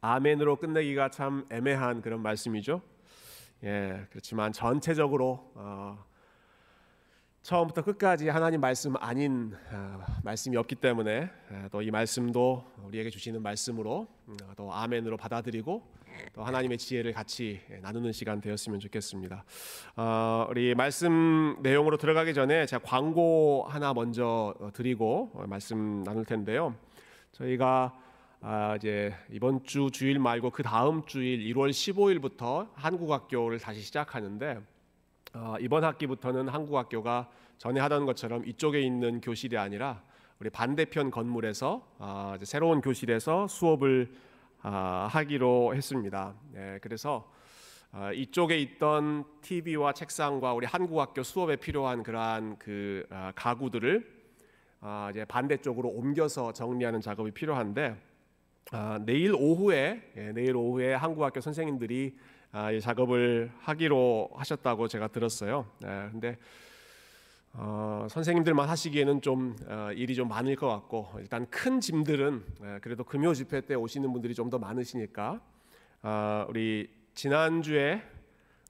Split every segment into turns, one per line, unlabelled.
아멘으로 끝내기가 참 애매한 그런 말씀이죠. 예, 그렇지만 전체적으로 어, 처음부터 끝까지 하나님 말씀 아닌 어, 말씀이 없기 때문에 어, 또이 말씀도 우리에게 주시는 말씀으로 음, 또 아멘으로 받아들이고 또 하나님의 지혜를 같이 나누는 시간 되었으면 좋겠습니다. 어, 우리 말씀 내용으로 들어가기 전에 제가 광고 하나 먼저 드리고 말씀 나눌 텐데요. 저희가 아, 이제 이번 주 주일 말고 그 다음 주일 1월 15일부터 한국 학교를 다시 시작하는데 어, 이번 학기부터는 한국 학교가 전에 하던 것처럼 이쪽에 있는 교실이 아니라 우리 반대편 건물에서 어, 새로운 교실에서 수업을 어, 하기로 했습니다. 네, 그래서 어, 이쪽에 있던 TV와 책상과 우리 한국 학교 수업에 필요한 그러한 그 어, 가구들을 어, 이제 반대쪽으로 옮겨서 정리하는 작업이 필요한데 어, 내일 오후에 예, 내일 오후에 한국 학교 선생님들이 아, 이 작업을 하기로 하셨다고 제가 들었어요. 네, 근데 어, 선생님들만 하시기에는 좀 어, 일이 좀 많을 것 같고 일단 큰 짐들은 예, 그래도 금요 집회 때 오시는 분들이 좀 더 많으시니까 어, 우리 지난 주에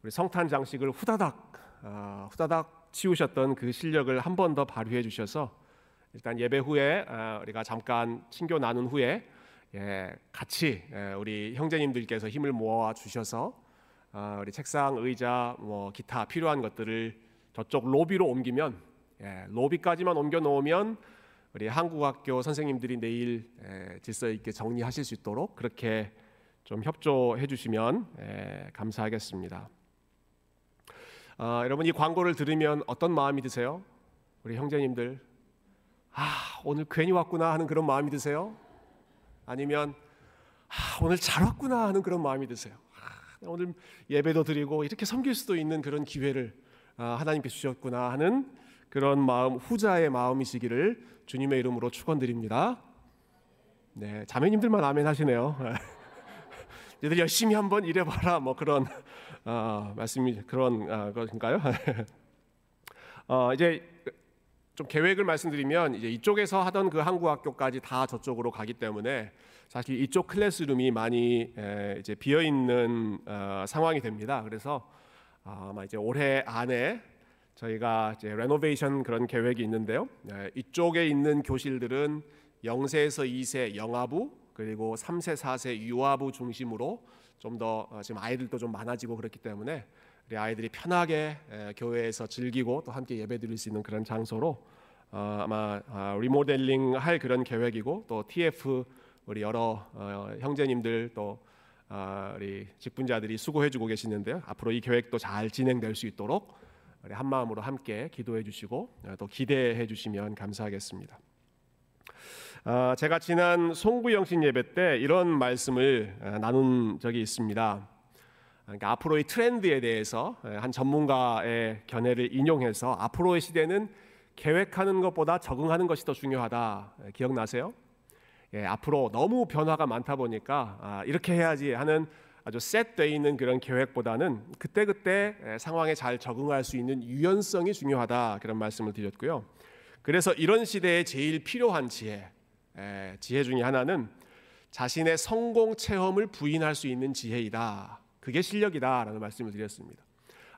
우리 성탄 장식을 후다닥 어, 후다닥 치우셨던 그 실력을 한 번 더 발휘해 주셔서 일단 예배 후에 어, 우리가 잠깐 친교 나눈 후에 예, 같이 예, 우리 형제님들께서 힘을 모아 주셔서 아, 우리 책상, 의자, 뭐 기타 필요한 것들을 저쪽 로비로 옮기면 예, 로비까지만 옮겨 놓으면 우리 한국학교 선생님들이 내일 예, 질서 있게 정리하실 수 있도록 그렇게 좀 협조해 주시면 예, 감사하겠습니다. 아, 여러분 이 광고를 들으면 어떤 마음이 드세요? 우리 형제님들 아 오늘 괜히 왔구나 하는 그런 마음이 드세요? 아니면 아, 오늘 잘 왔구나 하는 그런 마음이 드세요? 오늘 예배도 드리고 이렇게 섬길 수도 있는 그런 기회를 아, 하나님께 주셨구나 하는 그런 마음 후자의 마음이시기를 주님의 이름으로 축원드립니다. 네, 자매님들만 아멘 하시네요. 얘들 열심히 한번 일해봐라 뭐 그런 어, 말씀이 그런 어, 것인가요? 어, 이제 좀 계획을 말씀드리면 이제 이쪽에서 하던 그 한국 학교까지 다 저쪽으로 가기 때문에 사실 이쪽 클래스룸이 많이 이제 비어 있는 어, 상황이 됩니다. 그래서 아마 이제 올해 안에 저희가 이제 레노베이션 그런 계획이 있는데요. 이쪽에 있는 교실들은 0세에서 2세 영아부 그리고 3세, 4세 유아부 중심으로 좀더 어, 지금 아이들도 좀 많아지고 그렇기 때문에 우리 아이들이 편하게 교회에서 즐기고 또 함께 예배드릴 수 있는 그런 장소로 어, 아마 아, 리모델링 할 그런 계획이고 또 TF 우리 여러 어, 형제님들 또 어, 우리 직분자들이 수고해주고 계시는데요. 앞으로 이 계획도 잘 진행될 수 있도록 우리 한 마음으로 함께 기도해 주시고 어, 또 기대해 주시면 감사하겠습니다. 어, 제가 지난 송구영신 예배 때 이런 말씀을 어, 나눈 적이 있습니다. 그러니까 앞으로의 트렌드에 대해서 한 전문가의 견해를 인용해서 앞으로의 시대는 계획하는 것보다 적응하는 것이 더 중요하다. 기억나세요? 예, 앞으로 너무 변화가 많다 보니까 아, 이렇게 해야지 하는 아주 셋돼 있는 그런 계획보다는 그때그때 그때 상황에 잘 적응할 수 있는 유연성이 중요하다 그런 말씀을 드렸고요. 그래서 이런 시대에 제일 필요한 지혜, 에, 지혜 중에 하나는 자신의 성공 체험을 부인할 수 있는 지혜이다. 그게 실력이다라는 말씀을 드렸습니다.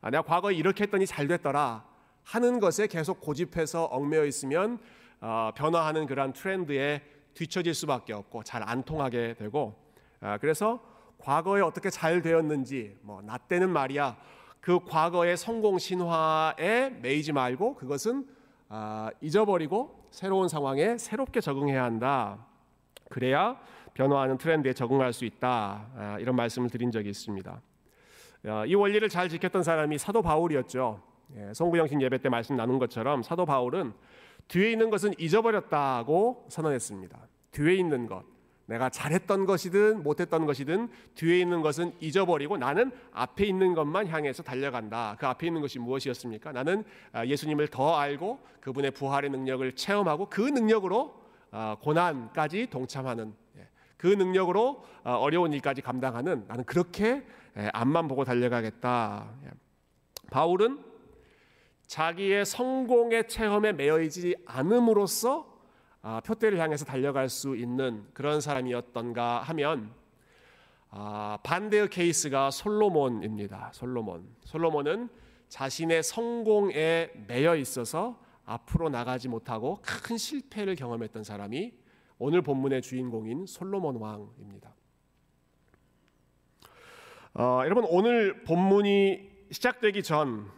아, 내가 과거에 이렇게 했더니 잘 됐더라 하는 것에 계속 고집해서 얽매여 있으면 어, 변화하는 그러한 트렌드에 뒤처질 수밖에 없고 잘 안 통하게 되고 아, 그래서 과거에 어떻게 잘 되었는지 뭐 나 때는 말이야 그 과거의 성공 신화에 매이지 말고 그것은 아, 잊어버리고 새로운 상황에 새롭게 적응해야 한다. 그래야 변화하는 트렌드에 적응할 수 있다. 아, 이런 말씀을 드린 적이 있습니다. 이 원리를 잘 지켰던 사람이 사도 바울이었죠. 예, 성부영신 예배 때 말씀 나눈 것처럼 사도 바울은 뒤에 있는 것은 잊어버렸다고 선언했습니다. 뒤에 있는 것, 내가 잘했던 것이든 못했던 것이든 뒤에 있는 것은 잊어버리고 나는 앞에 있는 것만 향해서 달려간다. 그 앞에 있는 것이 무엇이었습니까? 나는 아, 예수님을 더 알고 그분의 부활의 능력을 체험하고 그 능력으로 아, 고난까지 동참하는 예, 그 능력으로 아, 어려운 일까지 감당하는 나는 그렇게 예, 앞만 보고 달려가겠다. 예. 바울은 자기의 성공의 체험에 매여있지 않음으로써 아, 표대를 향해서 달려갈 수 있는 그런 사람이었던가 하면 아, 반대의 케이스가 솔로몬입니다. 솔로몬. 솔로몬은 자신의 성공에 매여 있어서 앞으로 나가지 못하고 큰 실패를 경험했던 사람이 오늘 본문의 주인공인 솔로몬 왕입니다. 어, 여러분 오늘 본문이 시작되기 전,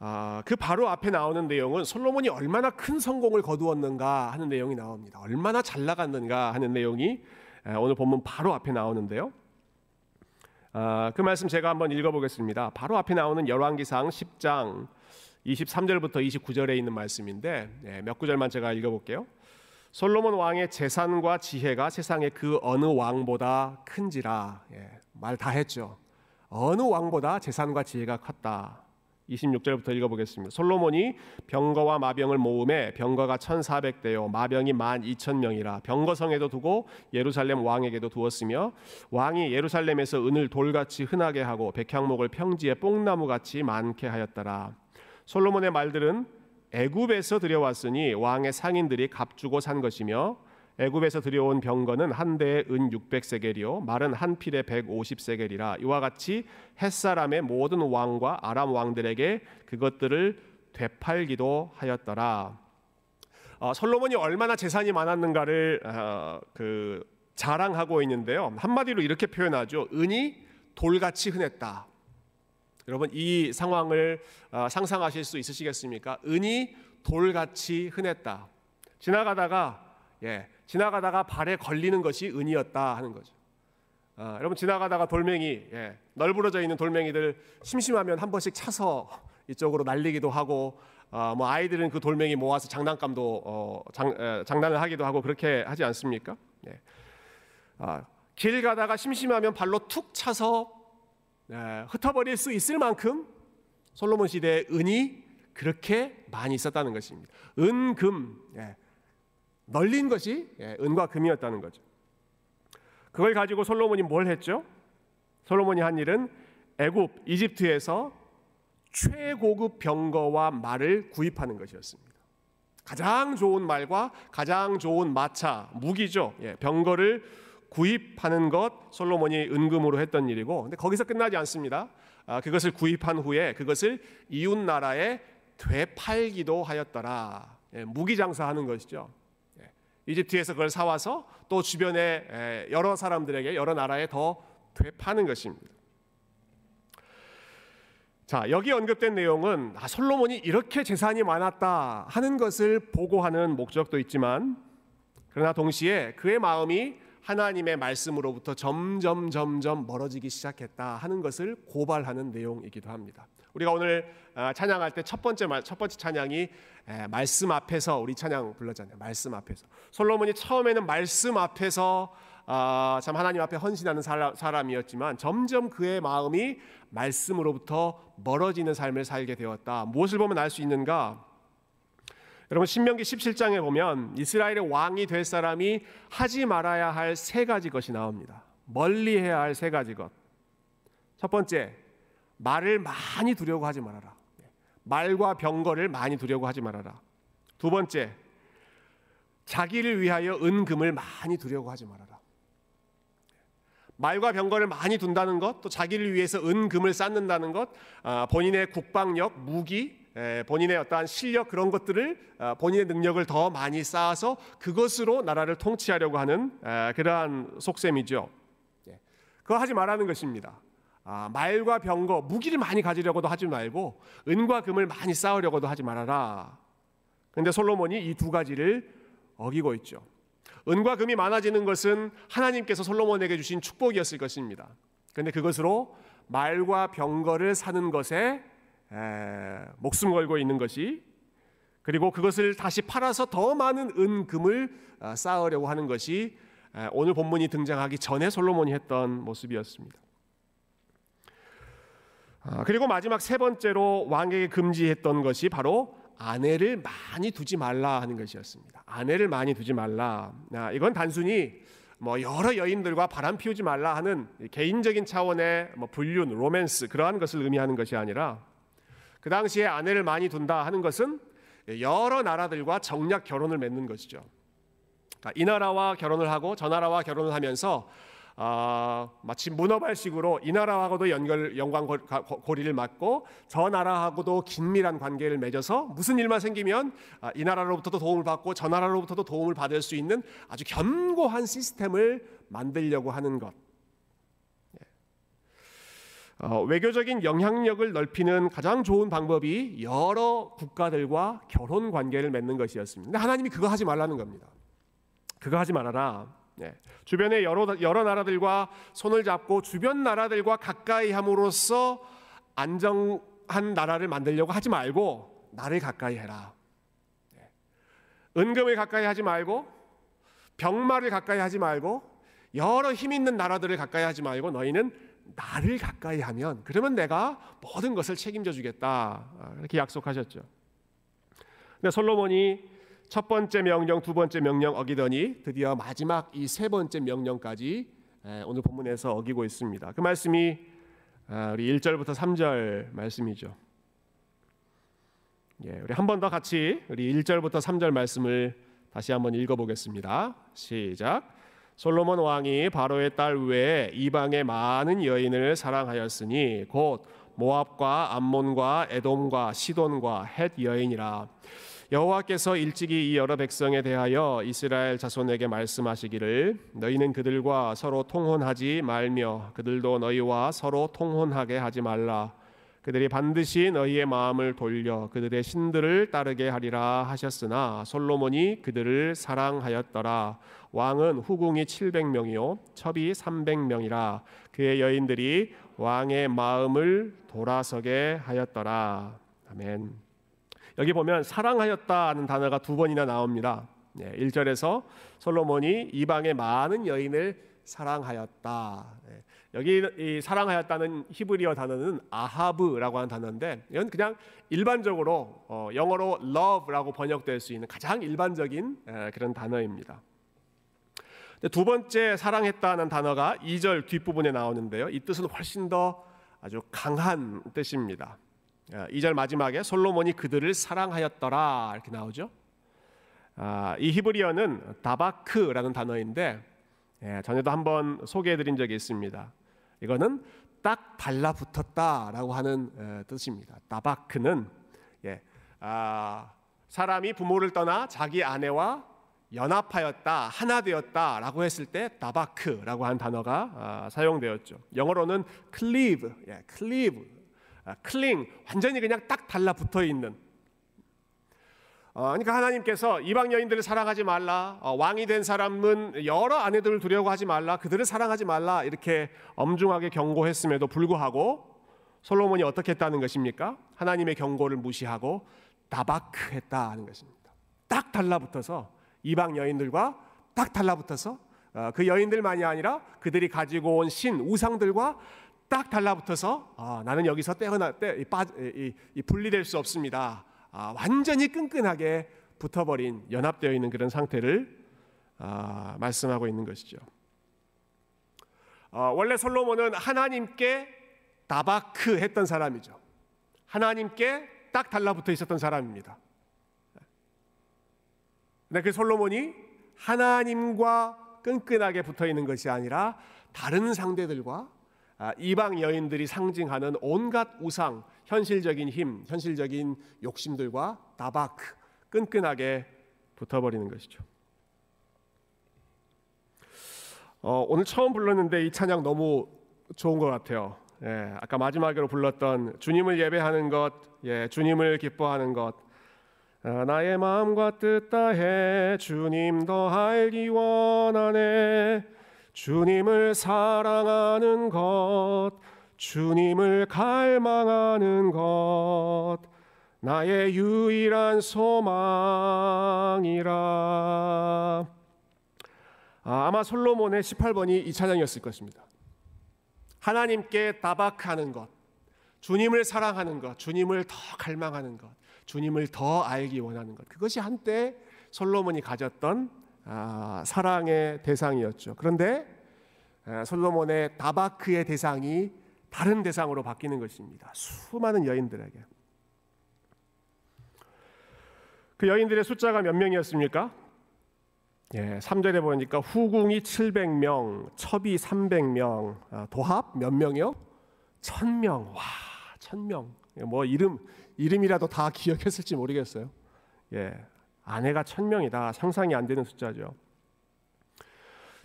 아, 그 바로 앞에 나오는 내용은 솔로몬이 얼마나 큰 성공을 거두었는가 하는 내용이 나옵니다. 얼마나 잘 나갔는가 하는 내용이 오늘 본문 바로 앞에 나오는데요. 아, 그 말씀 제가 한번 읽어보겠습니다. 바로 앞에 나오는 열왕기상 10장 23절부터 29절에 있는 말씀인데 네, 몇 구절만 제가 읽어볼게요. 솔로몬 왕의 재산과 지혜가 세상의 그 어느 왕보다 큰지라 예, 말다 했죠. 어느 왕보다 재산과 지혜가 컸다. 26절부터 읽어보겠습니다. 솔로몬이 병거와 마병을 모음에 병거가 1,400대요 마병이 12,000명이라 병거성에도 두고 예루살렘 왕에게도 두었으며 왕이 예루살렘에서 은을 돌같이 흔하게 하고 백향목을 평지에 뽕나무같이 많게 하였더라. 솔로몬의 말들은 애굽에서 들여왔으니 왕의 상인들이 값주고 산 것이며 애굽에서 들여온 병거는 한 대에 은 600세겔이요 말은 한 필에 150세겔이라 이와 같이 햇사람의 모든 왕과 아람 왕들에게 그것들을 되팔기도 하였더라. 어, 솔로몬이 얼마나 재산이 많았는가를 어, 그 자랑하고 있는데요. 한마디로 이렇게 표현하죠. 은이 돌같이 흔했다. 여러분 이 상황을 어, 상상하실 수 있으시겠습니까? 은이 돌같이 흔했다. 지나가다가 예, 지나가다가 발에 걸리는 것이 은이었다 하는 거죠. 아, 여러분 지나가다가 돌멩이 예, 널브러져 있는 돌멩이들 심심하면 한 번씩 차서 이쪽으로 날리기도 하고 어, 뭐 아이들은 그 돌멩이 모아서 장난감도 어, 장, 에, 장난을 하기도 하고 그렇게 하지 않습니까? 예. 아, 길 가다가 심심하면 발로 툭 차서 예, 흩어버릴 수 있을 만큼 솔로몬 시대에 은이 그렇게 많이 있었다는 것입니다. 은, 금, 예, 널린 것이 예, 은과 금이었다는 거죠. 그걸 가지고 솔로몬이 뭘 했죠? 솔로몬이 한 일은 애굽 이집트에서 최고급 병거와 말을 구입하는 것이었습니다. 가장 좋은 말과 가장 좋은 마차, 무기죠. 예, 병거를 구입하는 것 솔로몬이 은금으로 했던 일이고, 근데 거기서 끝나지 않습니다. 아, 그것을 구입한 후에 그것을 이웃 나라에 되팔기도 하였더라. 예, 무기 장사하는 것이죠. 이집트에서 그걸 사와서 또 주변에 여러 사람들에게 여러 나라에 더 되파는 것입니다. 자, 여기 언급된 내용은 아, 솔로몬이 이렇게 재산이 많았다 하는 것을 보고하는 목적도 있지만 그러나 동시에 그의 마음이 하나님의 말씀으로부터 점점 점점 멀어지기 시작했다 하는 것을 고발하는 내용이기도 합니다. 우리가 오늘 아, 찬양할 때 첫 번째 첫 번째 찬양이 말씀 앞에서 우리 찬양 불렀잖아요. 말씀 앞에서 솔로몬이 처음에는 말씀 앞에서 아, 참 하나님 앞에 헌신하는 사람, 이었지만 점점 그의 마음이 말씀으로부터 멀어지는 삶을 살게 되었다. 무엇을 보면 알 수 있는가? 여러분 신명기 17장에 보면 이스라엘의 왕이 될 사람이 하지 말아야 할 세 가지 것이 나옵니다. 멀리 해야 할 세 가지 것. 첫 번째, 말을 많이 두려고 하지 말아라. 말과 병거를 많이 두려고 하지 말아라. 두 번째, 자기를 위하여 은금을 많이 두려고 하지 말아라. 말과 병거를 많이 둔다는 것, 또 자기를 위해서 은금을 쌓는다는 것, 아, 본인의 국방력, 무기, 본인의 어떠한 실력 그런 것들을 아, 본인의 능력을 더 많이 쌓아서 그것으로 나라를 통치하려고 하는 그러한 속셈이죠. 예. 그거 하지 말라는 것입니다. 아, 말과 병거, 무기를 많이 가지려고도 하지 말고 은과 금을 많이 쌓으려고도 하지 말아라. 근데 솔로몬이 이 두 가지를 어기고 있죠. 은과 금이 많아지는 것은 하나님께서 솔로몬에게 주신 축복이었을 것입니다. 그런데 그것으로 말과 병거를 사는 것에 에, 목숨 걸고 있는 것이 그리고 그것을 다시 팔아서 더 많은 은금을 어, 쌓으려고 하는 것이 오늘 본문이 등장하기 전에 솔로몬이 했던 모습이었습니다. 아, 그리고 마지막 세 번째로 왕에게 금지했던 것이 바로 아내를 많이 두지 말라 하는 것이었습니다. 아내를 많이 두지 말라. 아, 이건 단순히 뭐 여러 여인들과 바람 피우지 말라 하는 개인적인 차원의 뭐 불륜, 로맨스 그러한 것을 의미하는 것이 아니라 그 당시에 아내를 많이 둔다 하는 것은 여러 나라들과 정략 결혼을 맺는 것이죠. 이 나라와 결혼을 하고 저 나라와 결혼을 하면서 어, 마치 문어발식으로 이 나라하고도 연결 연관 고리를 맞고 저 나라하고도 긴밀한 관계를 맺어서 무슨 일만 생기면 아, 이 나라로부터도 도움을 받고 저 나라로부터도 도움을 받을 수 있는 아주 견고한 시스템을 만들려고 하는 것. 어, 외교적인 영향력을 넓히는 가장 좋은 방법이 여러 국가들과 결혼 관계를 맺는 것이었습니다. 하나님이 그거 하지 말라는 겁니다. 그거 하지 말아라. 네. 주변의 여러 여러 나라들과 손을 잡고 주변 나라들과 가까이 함으로써 안정한 나라를 만들려고 하지 말고 나를 가까이 해라. 네. 은금을 가까이 하지 말고 병마를 가까이 하지 말고 여러 힘 있는 나라들을 가까이 하지 말고 너희는 나를 가까이 하면 그러면 내가 모든 것을 책임져 주겠다. 이렇게 약속하셨죠. 근데 솔로몬이 첫 번째 명령, 두 번째 명령 어기더니 드디어 마지막 이 세 번째 명령까지 오늘 본문에서 어기고 있습니다. 그 말씀이 아, 우리 1절부터 3절 말씀이죠. 예, 우리 한 번 더 같이 우리 1절부터 3절 말씀을 다시 한번 읽어 보겠습니다. 시작. 솔로몬 왕이 바로의 딸 외에 이방의 많은 여인을 사랑하였으니 곧 모압과 암몬과 에돔과 시돈과 헷 여인이라 여호와께서 일찍이 이 여러 백성에 대하여 이스라엘 자손에게 말씀하시기를 너희는 그들과 서로 통혼하지 말며 그들도 너희와 서로 통혼하게 하지 말라. 그들이 반드시 너희의 마음을 돌려 그들의 신들을 따르게 하리라 하셨으나 솔로몬이 그들을 사랑하였더라. 왕은 후궁이 700명이요 첩이 300명이라. 그의 여인들이 왕의 마음을 돌아서게 하였더라. 아멘. 여기 보면 사랑하였다는 단어가 두 번이나 나옵니다. 네, 1절에서 솔로몬이 이방의 많은 여인을 사랑하였다. 네, 여기 이 사랑하였다는 히브리어 단어는 아하브라고 하는 단어인데 이건 그냥 일반적으로 어, 영어로 love라고 번역될 수 있는 가장 일반적인 에, 그런 단어입니다. 두 번째 사랑했다는 단어가 2절 뒷부분에 나오는데요. 이 뜻은 훨씬 더 아주 강한 뜻입니다. 2절 마지막에 솔로몬이 그들을 사랑하였더라 이렇게 나오죠. 아, 이 히브리어는 다바크라는 단어인데 예, 전에도 한번 소개해드린 적이 있습니다. 이거는 딱 달라붙었다라고 하는 뜻입니다. 다바크는 예, 아, 사람이 부모를 떠나 자기 아내와 연합하였다, 하나 되었다라고 했을 때 다바크라고 한 단어가 아, 사용되었죠. 영어로는 cleave, 예, cleave, 아, cling, 완전히 그냥 딱 달라붙어 있는. 어, 그러니까 하나님께서 이방 여인들을 사랑하지 말라, 어, 왕이 된 사람은 여러 아내들을 두려고 하지 말라, 그들을 사랑하지 말라 이렇게 엄중하게 경고했음에도 불구하고 솔로몬이 어떻게 했다는 것입니까? 하나님의 경고를 무시하고 다바크했다 하는 것입니다. 딱 달라붙어서 이방 여인들과 딱 달라붙어서 어, 그 여인들만이 아니라 그들이 가지고 온 신 우상들과 딱 달라붙어서 아, 나는 여기서 떼어나 떼, 빠, 이, 이, 분리될 수 없습니다. 아, 완전히 끈끈하게 붙어버린 연합되어 있는 그런 상태를 아, 말씀하고 있는 것이죠. 어, 원래 솔로몬은 하나님께 다바크 했던 사람이죠. 하나님께 딱 달라붙어 있었던 사람입니다. 근데 그 솔로몬이 하나님과 끈끈하게 붙어 있는 것이 아니라 다른 상대들과 아, 이방 여인들이 상징하는 온갖 우상, 현실적인 힘, 현실적인 욕심들과 다바크 끈끈하게 붙어버리는 것이죠. 어, 오늘 처음 불렀는데 이 찬양 너무 좋은 것 같아요. 예, 아까 마지막으로 불렀던 주님을 예배하는 것, 예, 주님을 기뻐하는 것, 아, 나의 마음과 뜻 다해 주님 더 알기 원하네 주님을 사랑하는 것 주님을 갈망하는 것 나의 유일한 소망이라 아, 아마 솔로몬의 18번이 이 찬양이었을 것입니다 하나님께 다박하는 것 주님을 사랑하는 것 주님을 더 갈망하는 것 주님을 더 알기 원하는 것. 그것이 한때 솔로몬이 가졌던 아, 사랑의 대상이었죠. 그런데 아, 솔로몬의 다바크의 대상이 다른 대상으로 바뀌는 것입니다. 수많은 여인들에게. 그 여인들의 숫자가 몇 명이었습니까? 예, 3절에 보니까 후궁이 700명, 첩이 300명, 아, 도합 몇 명이요? 1000명. 와, 1000명. 예, 뭐 이름 이름이라도 다 기억했을지 모르겠어요. 예. 아내가 1000명이다. 상상이 안 되는 숫자죠.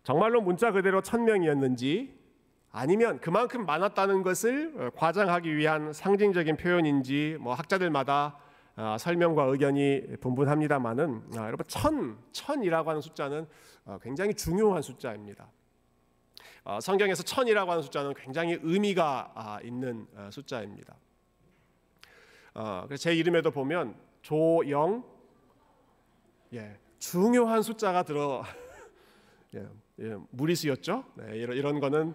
정말로 문자 그대로 1000명이었는지 아니면 그만큼 많았다는 것을 어, 과장하기 위한 상징적인 표현인지 뭐 학자들마다 어, 설명과 의견이 분분합니다만은 아, 여러분 천 천이라고 하는 숫자는 어, 굉장히 중요한 숫자입니다. 성경에서 천이라고 하는 숫자는 굉장히 의미가 아, 있는 숫자입니다. 제 이름에도 보면 조영 예, 중요한 숫자가 들어 예, 예, 무리수였죠. 네, 이런 이런 거는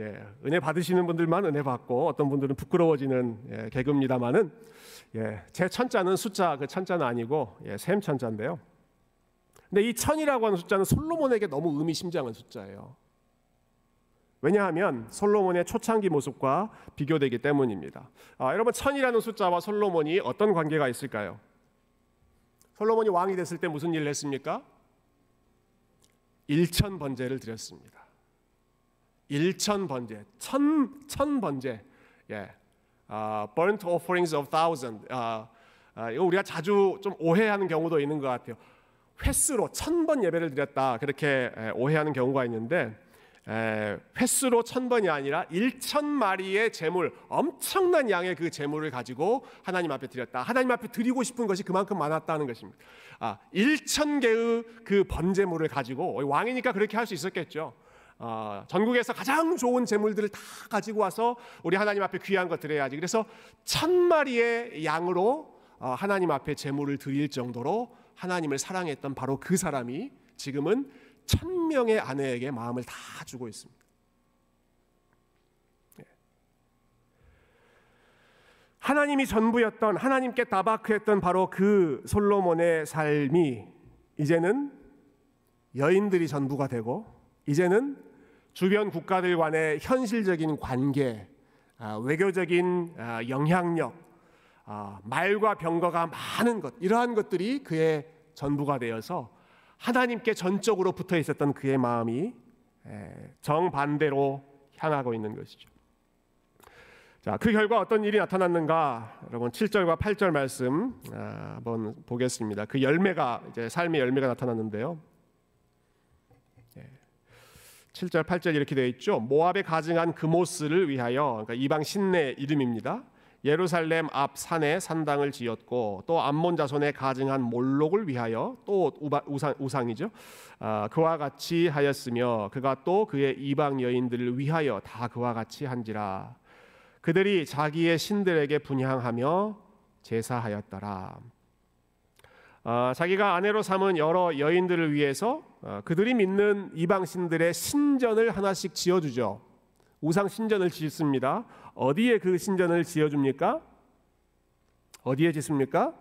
예, 은혜 받으시는 분들만 은혜 받고 어떤 분들은 부끄러워지는 예, 개그입니다만은 예, 제 천자는 숫자 그 천자는 아니고 예, 샘 천자인데요. 근데 이 천이라고 하는 숫자는 솔로몬에게 너무 의미심장한 숫자예요. 왜냐하면 솔로몬의 초창기 모습과 비교되기 때문입니다. 아, 여러분 천이라는 숫자와 솔로몬이 어떤 관계가 있을까요? 솔로몬이 왕이 됐을 때 무슨 일을 했습니까? 일천 번제를 드렸습니다. 일천 번제, 천, 천 번제, 예, uh, burnt offerings of thousand. Uh, uh, 이거 우리가 자주 좀 오해하는 경우도 있는 것 같아요. 횟수로 천 번 예배를 드렸다 그렇게 오해하는 경우가 있는데 횟수로 천 번이 아니라 일천 마리의 제물, 엄청난 양의 그 제물을 가지고 하나님 앞에 드렸다. 하나님 앞에 드리고 싶은 것이 그만큼 많았다는 것입니다. 아, 일천 개의 그 번제물을 가지고 왕이니까 그렇게 할 수 있었겠죠. 어, 전국에서 가장 좋은 재물들을 다 가지고 와서 우리 하나님 앞에 귀한 것 드려야지. 그래서 천 마리의 양으로 어, 하나님 앞에 재물을 드릴 정도로 하나님을 사랑했던 바로 그 사람이 지금은 천 명의 아내에게 마음을 다 주고 있습니다. 예. 하나님이 전부였던 하나님께 다바크했던 바로 그 솔로몬의 삶이 이제는 여인들이 전부가 되고 이제는 주변 국가들 간의 현실적인 관계, 아, 외교적인 아, 영향력, 아, 말과 병거가 많은 것 이러한 것들이 그의 전부가 되어서 하나님께 전적으로 붙어 있었던 그의 마음이 정반대로 향하고 있는 것이죠. 자, 그 결과 어떤 일이 나타났는가? 여러분 7절과 8절 말씀 한번 보겠습니다. 그 열매가 이제 삶의 열매가 나타났는데요. 7절 8절 이렇게 되어 있죠. 모압에 가증한 그모스를 위하여 그러니까 이방 신내 이름입니다. 예루살렘 앞 산에 산당을 지었고 또 암몬 자손에 가증한 몰록을 위하여 또 우상, 우상이죠. 아, 그와 같이 하였으며 그가 또 그의 이방 여인들을 위하여 다 그와 같이 한지라. 그들이 자기의 신들에게 분향하며 제사하였더라. 아, 자기가 아내로 삼은 여러 여인들을 위해서 어, 그들이 믿는 이방 신들의 신전을 하나씩 지어주죠. 우상 신전을 짓습니다. 어디에 그 신전을 지어줍니까? 어디에 짓습니까?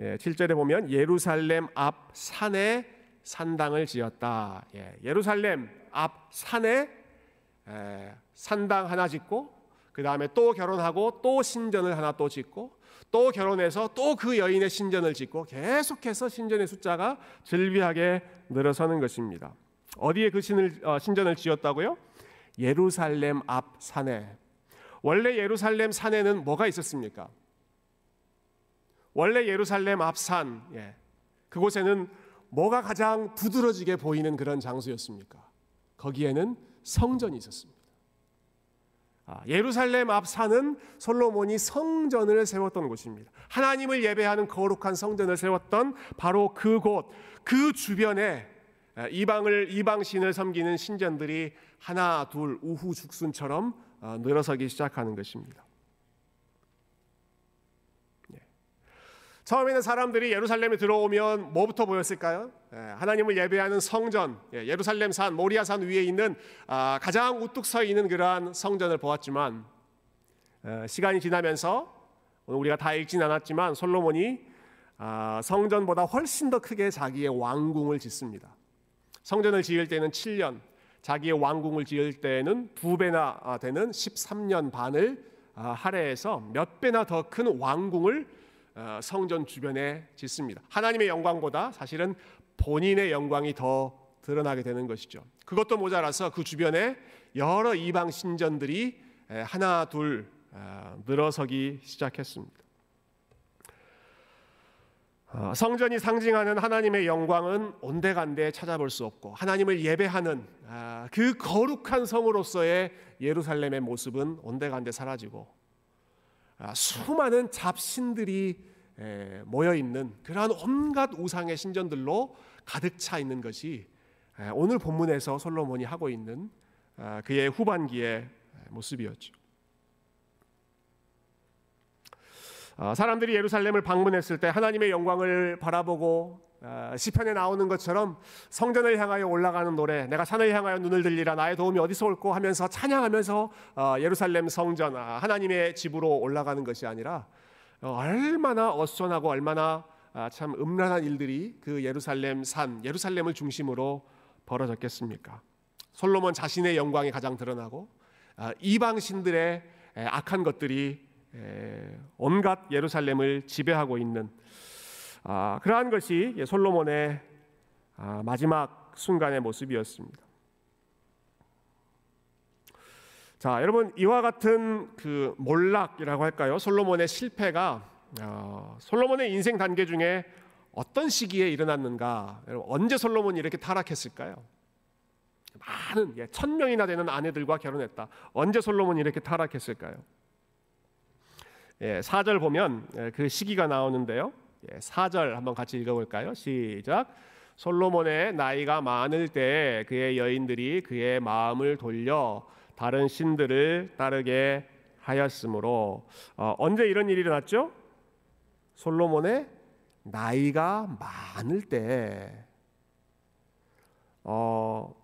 예, 7절에 보면 예루살렘 앞 산에 산당을 지었다. 예, 예루살렘 앞 산에 에, 산당 하나 짓고 그 다음에 또 결혼하고 또 신전을 하나 또 짓고 또 결혼해서 또 그 여인의 신전을 짓고 계속해서 신전의 숫자가 즐비하게 늘어서는 것입니다. 어디에 그 신을, 어, 신전을 지었다고요? 예루살렘 앞 산에. 원래 예루살렘 산에는 뭐가 있었습니까? 원래 예루살렘 앞 산, 예. 그곳에는 뭐가 가장 두드러지게 보이는 그런 장소였습니까? 거기에는 성전이 있었습니다. 아, 예루살렘 앞 산은 솔로몬이 성전을 세웠던 곳입니다. 하나님을 예배하는 거룩한 성전을 세웠던 바로 그곳, 그 주변에 아, 이방을 이방신을 섬기는 신전들이 하나 둘 우후 죽순처럼 아, 늘어서기 시작하는 것입니다. 처음에는 사람들이 예루살렘에 들어오면 뭐부터 보였을까요? 예, 하나님을 예배하는 성전, 예, 예루살렘 산, 모리아 산 위에 있는 아, 가장 우뚝 서 있는 그러한 성전을 보았지만 어, 시간이 지나면서 우리가 다 읽진 않았지만 솔로몬이 아, 성전보다 훨씬 더 크게 자기의 왕궁을 짓습니다. 성전을 지을 때는 7년, 자기의 왕궁을 지을 때는 두 배나 아, 되는 13년 반을 할애해서 몇 배나 더 큰 왕궁을 어, 성전 주변에 짓습니다. 하나님의 영광보다 사실은 본인의 영광이 더 드러나게 되는 것이죠. 그것도 모자라서 그 주변에 여러 이방 신전들이 하나 둘 아, 늘어서기 시작했습니다. 어, 성전이 상징하는 하나님의 영광은 온데간데 찾아볼 수 없고 하나님을 예배하는 아, 그 거룩한 성으로서의 예루살렘의 모습은 온데간데 사라지고 아, 수많은 잡신들이 모여 있는 그러한 온갖 우상의 신전들로 가득 차 있는 것이 오늘 본문에서 솔로몬이 하고 있는 아, 그의 후반기의 모습이었죠. 어, 사람들이 예루살렘을 방문했을 때 하나님의 영광을 바라보고 어, 시편에 나오는 것처럼 성전을 향하여 올라가는 노래, 내가 산을 향하여 눈을 들리라 나의 도움이 어디서 올고 하면서 찬양하면서 어, 예루살렘 성전 아, 하나님의 집으로 올라가는 것이 아니라 얼마나 어수선하고 얼마나 아, 참 음란한 일들이 그 예루살렘 산 예루살렘을 중심으로 벌어졌겠습니까? 솔로몬 자신의 영광이 가장 드러나고 아, 이방 신들의 악한 것들이 온갖 예루살렘을 지배하고 있는 아, 그러한 것이 솔로몬의 아, 마지막 순간의 모습이었습니다. 자, 여러분 이와 같은 그 몰락이라고 할까요? 솔로몬의 실패가 어, 솔로몬의 인생 단계 중에 어떤 시기에 일어났는가? 여러분 언제 솔로몬이 이렇게 타락했을까요? 많은 예, 천 명이나 되는 아내들과 결혼했다. 언제 솔로몬이 이렇게 타락했을까요? 예, 4절 보면 예, 그 시기가 나오는데요. 예, 4절 한번 같이 읽어볼까요? 시작. 솔로몬의 나이가 많을 때 그의 여인들이 그의 마음을 돌려 다른 신들을 따르게 하였으므로 어, 언제 이런 일이 일어났죠? 솔로몬의 나이가 많을 때 어,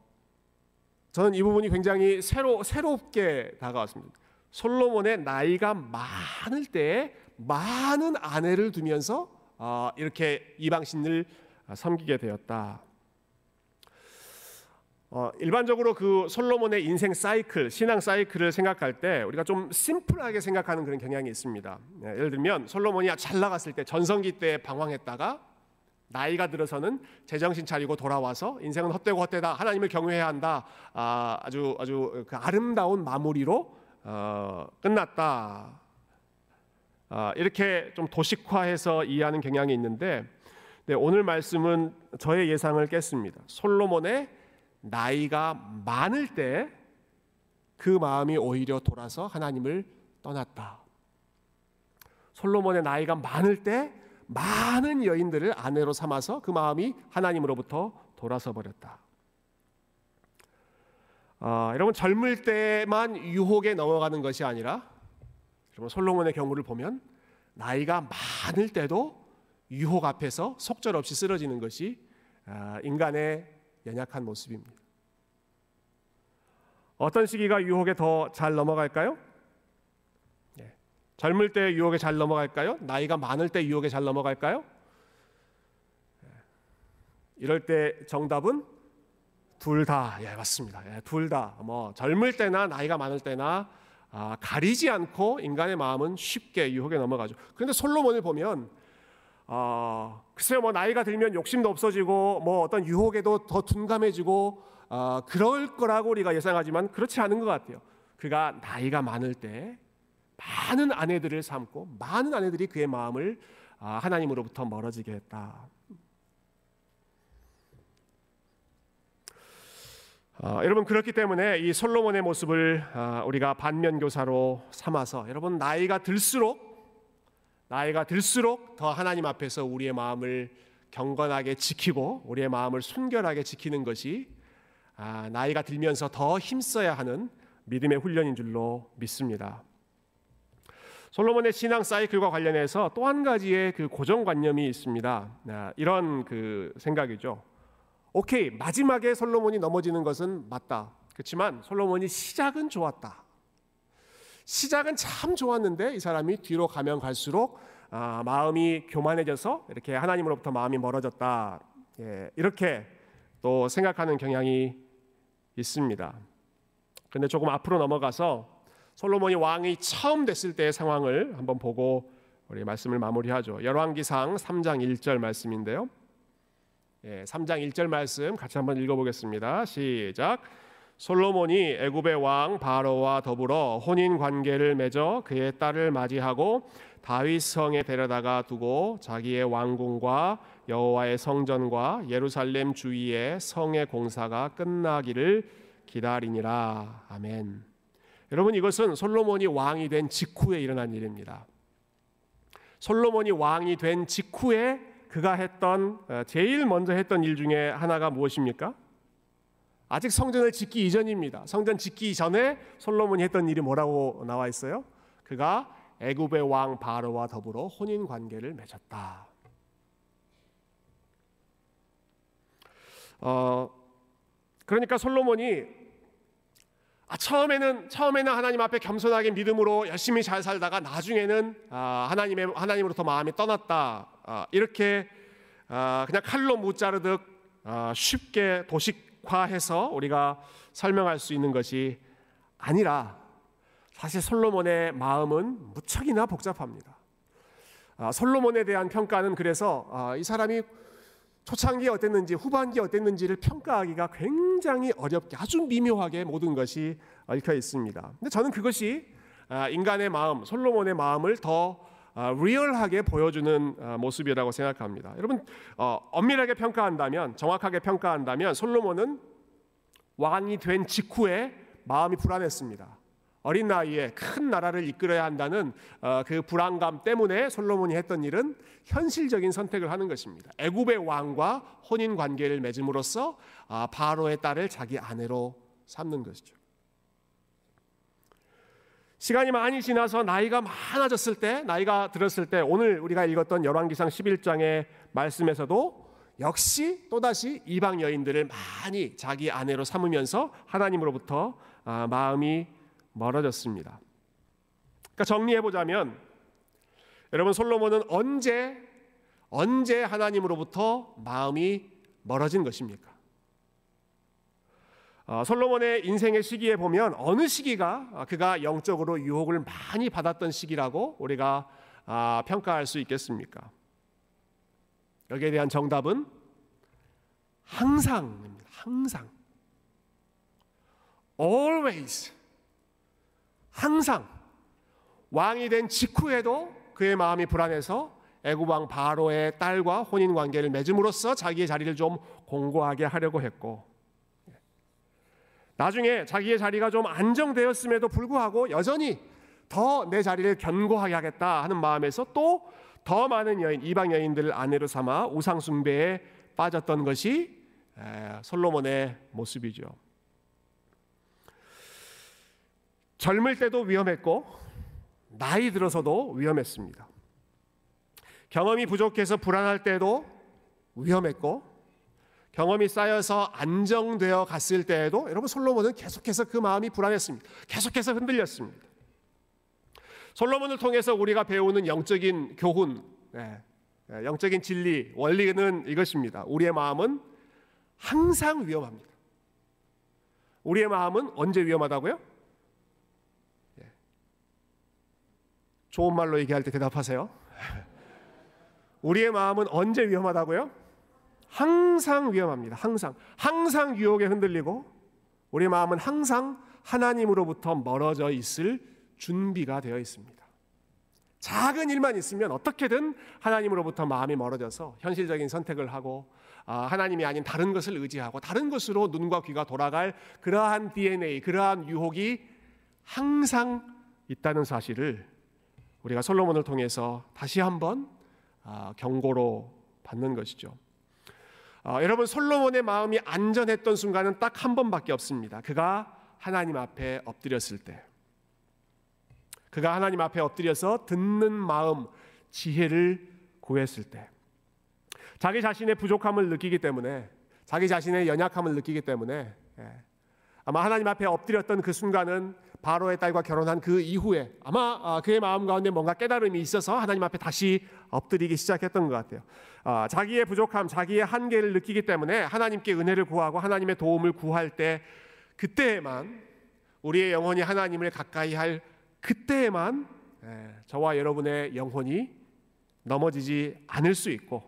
저는 이 부분이 굉장히 새로 새롭게 다가왔습니다. 솔로몬의 나이가 많을 때 많은 아내를 두면서 어, 이렇게 이방신을 섬기게 되었다. 어, 일반적으로 그 솔로몬의 인생 사이클, 신앙 사이클을 생각할 때 우리가 좀 심플하게 생각하는 그런 경향이 있습니다. 네, 예를 들면 솔로몬이 잘 나갔을 때 전성기 때 방황했다가 나이가 들어서는 제정신 차리고 돌아와서 인생은 헛되고 헛되다 하나님을 경외해야 한다 아, 아주 아주 그 아름다운 마무리로 어, 끝났다. 아, 이렇게 좀 도식화해서 이해하는 경향이 있는데 네, 오늘 말씀은 저의 예상을 깼습니다. 솔로몬의 나이가 많을 때 그 마음이 오히려 돌아서 하나님을 떠났다. 솔로몬의 나이가 많을 때 많은 여인들을 아내로 삼아서 그 마음이 하나님으로부터 돌아서 버렸다. 어, 여러분 젊을 때만 유혹에 넘어가는 것이 아니라 여러분 솔로몬의 경우를 보면 나이가 많을 때도 유혹 앞에서 속절없이 쓰러지는 것이 어, 인간의 연약한 모습입니다. 어떤 시기가 유혹에 더 잘 넘어갈까요? 네. 젊을 때 유혹에 잘 넘어갈까요? 나이가 많을 때 유혹에 잘 넘어갈까요? 네. 이럴 때 정답은 둘 다, 예, 맞습니다. 예, 둘 다. 뭐, 젊을 때나 나이가 많을 때나 아, 가리지 않고 인간의 마음은 쉽게 유혹에 넘어가죠. 그런데 솔로몬을 보면, 어, 글쎄요, 뭐, 나이가 들면 욕심도 없어지고, 뭐, 어떤 유혹에도 더 둔감해지고, 어, 그럴 거라고 우리가 예상하지만 그렇지 않은 것 같아요. 그가 나이가 많을 때 많은 아내들을 삼고, 많은 아내들이 그의 마음을 아, 하나님으로부터 멀어지게 했다. 어, 여러분 그렇기 때문에 이 솔로몬의 모습을 어, 우리가 반면 교사로 삼아서 여러분 나이가 들수록 나이가 들수록 더 하나님 앞에서 우리의 마음을 경건하게 지키고 우리의 마음을 순결하게 지키는 것이 아, 나이가 들면서 더 힘써야 하는 믿음의 훈련인 줄로 믿습니다. 솔로몬의 신앙 사이클과 관련해서 또 한 가지의 그 고정관념이 있습니다. 아, 이런 그 생각이죠. 오케이 마지막에 솔로몬이 넘어지는 것은 맞다. 그렇지만 솔로몬이 시작은 좋았다. 시작은 참 좋았는데 이 사람이 뒤로 가면 갈수록 아, 마음이 교만해져서 이렇게 하나님으로부터 마음이 멀어졌다. 예, 이렇게 또 생각하는 경향이 있습니다. 그런데 조금 앞으로 넘어가서 솔로몬이 왕이 처음 됐을 때의 상황을 한번 보고 우리 말씀을 마무리하죠. 열왕기상 3장 1절 말씀인데요. 예, 3장 1절 말씀 같이 한번 읽어보겠습니다. 시작. 솔로몬이 애굽의 왕 바로와 더불어 혼인 관계를 맺어 그의 딸을 맞이하고 다윗 성에 데려다가 두고 자기의 왕궁과 여호와의 성전과 예루살렘 주위의 성의 공사가 끝나기를 기다리니라. 아멘. 여러분 이것은 솔로몬이 왕이 된 직후에 일어난 일입니다. 솔로몬이 왕이 된 직후에 그가 했던 어, 제일 먼저 했던 일 중에 하나가 무엇입니까? 아직 성전을 짓기 이전입니다. 성전 짓기 전에 솔로몬이 했던 일이 뭐라고 나와 있어요? 그가 애굽의 왕 바로와 더불어 혼인 관계를 맺었다. 어, 그러니까 솔로몬이 아, 처음에는 처음에는 하나님 앞에 겸손하게 믿음으로 열심히 잘 살다가 나중에는 아, 하나님의 하나님으로부터 마음이 떠났다. 아, 이렇게 아, 그냥 칼로 못 자르듯 아, 쉽게 도식화해서 우리가 설명할 수 있는 것이 아니라 사실 솔로몬의 마음은 무척이나 복잡합니다. 아, 솔로몬에 대한 평가는 그래서 아, 이 사람이 초창기 어땠는지 후반기 어땠는지를 평가하기가 굉장히 어렵게 아주 미묘하게 모든 것이 얽혀 있습니다. 근데 저는 그것이 아, 인간의 마음, 솔로몬의 마음을 더 아, 리얼하게 보여주는 아, 모습이라고 생각합니다. 여러분 어, 엄밀하게 평가한다면, 정확하게 평가한다면 솔로몬은 왕이 된 직후에 마음이 불안했습니다. 어린 나이에 큰 나라를 이끌어야 한다는 어, 그 불안감 때문에 솔로몬이 했던 일은 현실적인 선택을 하는 것입니다. 애굽의 왕과 혼인 관계를 맺음으로써 아, 바로의 딸을 자기 아내로 삼는 것이죠. 시간이 많이 지나서 나이가 많아졌을 때, 나이가 들었을 때 오늘 우리가 읽었던 열왕기상 11장의 말씀에서도 역시 또다시 이방 여인들을 많이 자기 아내로 삼으면서 하나님으로부터 아, 마음이 멀어졌습니다. 그러니까 정리해 보자면 여러분 솔로몬은 언제 언제 하나님으로부터 마음이 멀어진 것입니까? 어, 솔로몬의 인생의 시기에 보면 어느 시기가 그가 영적으로 유혹을 많이 받았던 시기라고 우리가 아, 평가할 수 있겠습니까? 여기에 대한 정답은 항상입니다. 항상. always. 항상 왕이 된 직후에도 그의 마음이 불안해서 애굽 왕 바로의 딸과 혼인 관계를 맺음으로써 자기의 자리를 좀 공고하게 하려고 했고 나중에 자기의 자리가 좀 안정되었음에도 불구하고 여전히 더 내 자리를 견고하게 하겠다 하는 마음에서 또 더 많은 여인 이방 여인들을 아내로 삼아 우상 숭배에 빠졌던 것이 솔로몬의 모습이죠. 젊을 때도 위험했고 나이 들어서도 위험했습니다. 경험이 부족해서 불안할 때도 위험했고 경험이 쌓여서 안정되어 갔을 때에도 여러분 솔로몬은 계속해서 그 마음이 불안했습니다. 계속해서 흔들렸습니다. 솔로몬을 통해서 우리가 배우는 영적인 교훈, 네, 영적인 진리, 원리는 이것입니다. 우리의 마음은 항상 위험합니다. 우리의 마음은 언제 위험하다고요? 좋은 말로 얘기할 때 대답하세요. 우리의 마음은 언제 위험하다고요? 항상 위험합니다. 항상. 항상 유혹에 흔들리고 우리 마음은 항상 하나님으로부터 멀어져 있을 준비가 되어 있습니다. 작은 일만 있으면 어떻게든 하나님으로부터 마음이 멀어져서 현실적인 선택을 하고 아, 하나님이 아닌 다른 것을 의지하고 다른 것으로 눈과 귀가 돌아갈 그러한 DNA, 그러한 유혹이 항상 있다는 사실을 우리가 솔로몬을 통해서 다시 한번 아, 경고로 받는 것이죠. 아, 여러분 솔로몬의 마음이 안전했던 순간은 딱 한 번밖에 없습니다. 그가 하나님 앞에 엎드렸을 때. 그가 하나님 앞에 엎드려서 듣는 마음, 지혜를 구했을 때. 자기 자신의 부족함을 느끼기 때문에, 자기 자신의 연약함을 느끼기 때문에, 예. 아마 하나님 앞에 엎드렸던 그 순간은 바로의 딸과 결혼한 그 이후에 아마 아, 그의 마음 가운데 뭔가 깨달음이 있어서 하나님 앞에 다시 엎드리기 시작했던 것 같아요. 아, 자기의 부족함, 자기의 한계를 느끼기 때문에 하나님께 은혜를 구하고 하나님의 도움을 구할 때 그때에만 우리의 영혼이 하나님을 가까이 할 그때에만 예, 저와 여러분의 영혼이 넘어지지 않을 수 있고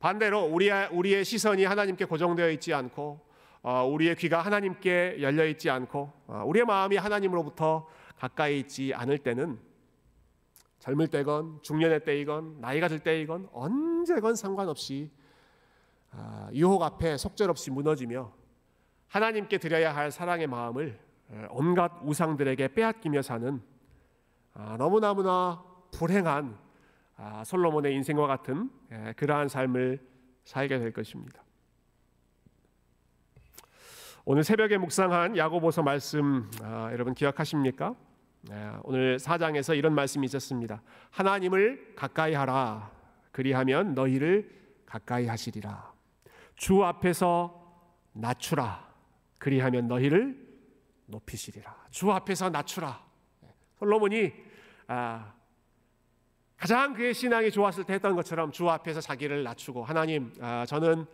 반대로 우리의 시선이 하나님께 고정되어 있지 않고 어, 우리의 귀가 하나님께 열려 있지 않고 어, 우리의 마음이 하나님으로부터 가까이 있지 않을 때는 젊을 때건 중년의 때이건 나이가 들 때이건 언제건 상관없이 아, 유혹 앞에 속절없이 무너지며 하나님께 드려야 할 사랑의 마음을 에, 온갖 우상들에게 빼앗기며 사는 아, 너무나무나 불행한 아, 솔로몬의 인생과 같은 에, 그러한 삶을 살게 될 것입니다. 오늘 새벽에 묵상한 야고보서 말씀 아, 여러분 기억하십니까? 네, 오늘 사장에서 이런 말씀이 있었습니다. 하나님을 가까이 하라. 그리하면 너희를 가까이 하시리라. 주 앞에서 낮추라. 그리하면 너희를 높이시리라. 주 앞에서 낮추라. 솔로몬이 아, 가장 그의 신앙이 좋았을 때 했던 것처럼 주 앞에서 자기를 낮추고 하나님, 아, 저는 아,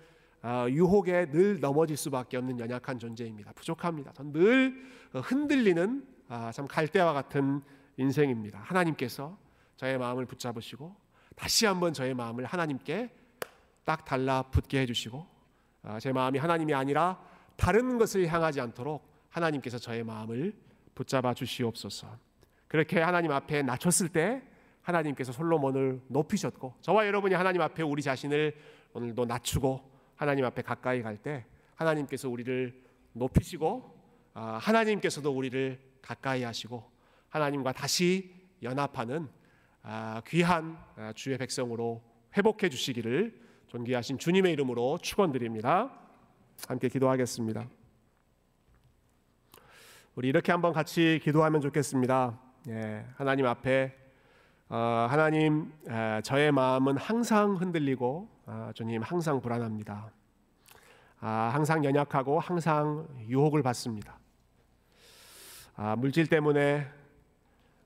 유혹에 늘 넘어질 수밖에 없는 연약한 존재입니다. 부족합니다. 전늘 흔들리는 아, 참 갈대와 같은 인생입니다. 하나님께서 저의 마음을 붙잡으시고 다시 한번 저의 마음을 하나님께 딱 달라붙게 해주시고 아, 제 마음이 하나님이 아니라 다른 것을 향하지 않도록 하나님께서 저의 마음을 붙잡아 주시옵소서. 그렇게 하나님 앞에 낮췄을 때 하나님께서 솔로몬을 높이셨고 저와 여러분이 하나님 앞에 우리 자신을 오늘도 낮추고 하나님 앞에 가까이 갈 때 하나님께서 우리를 높이시고 아, 하나님께서도 우리를 가까이 하시고 하나님과 다시 연합하는 아, 귀한 아, 주의 백성으로 회복해 주시기를 존귀하신 주님의 이름으로 축원드립니다. 함께 기도하겠습니다. 우리 이렇게 한번 같이 기도하면 좋겠습니다. 예, 하나님 앞에 어, 하나님 에, 저의 마음은 항상 흔들리고 아, 주님 항상 불안합니다. 아, 항상 연약하고 항상 유혹을 받습니다. 아, 물질 때문에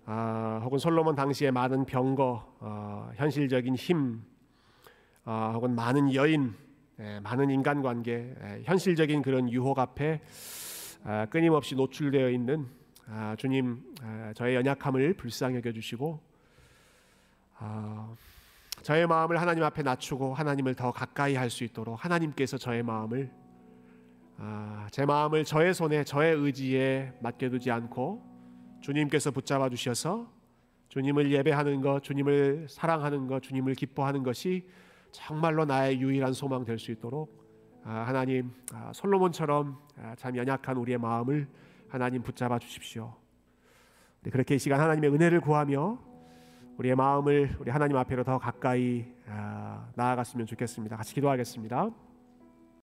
아, 혹은 솔로몬 당시에 많은 병거, 어, 현실적인 힘, 어, 혹은 많은 여인, 예, 많은 인간관계, 예, 현실적인 그런 유혹 앞에 아, 끊임없이 노출되어 있는 아, 주님 아, 저의 연약함을 불쌍히 여겨주시고 아, 저의 마음을 하나님 앞에 낮추고 하나님을 더 가까이 할 수 있도록 하나님께서 저의 마음을 아, 제 마음을 저의 손에 저의 의지에 맡겨두지 않고 주님께서 붙잡아 주셔서 주님을 예배하는 것, 주님을 사랑하는 것, 주님을 기뻐하는 것이 정말로 나의 유일한 소망 될 수 있도록 아, 하나님 아, 솔로몬처럼 아, 참 연약한 우리의 마음을 하나님 붙잡아 주십시오. 네, 그렇게 이 시간 하나님의 은혜를 구하며 우리의 마음을 우리 하나님 앞에로 더 가까이 나아갔으면 좋겠습니다. 같이 기도하겠습니다.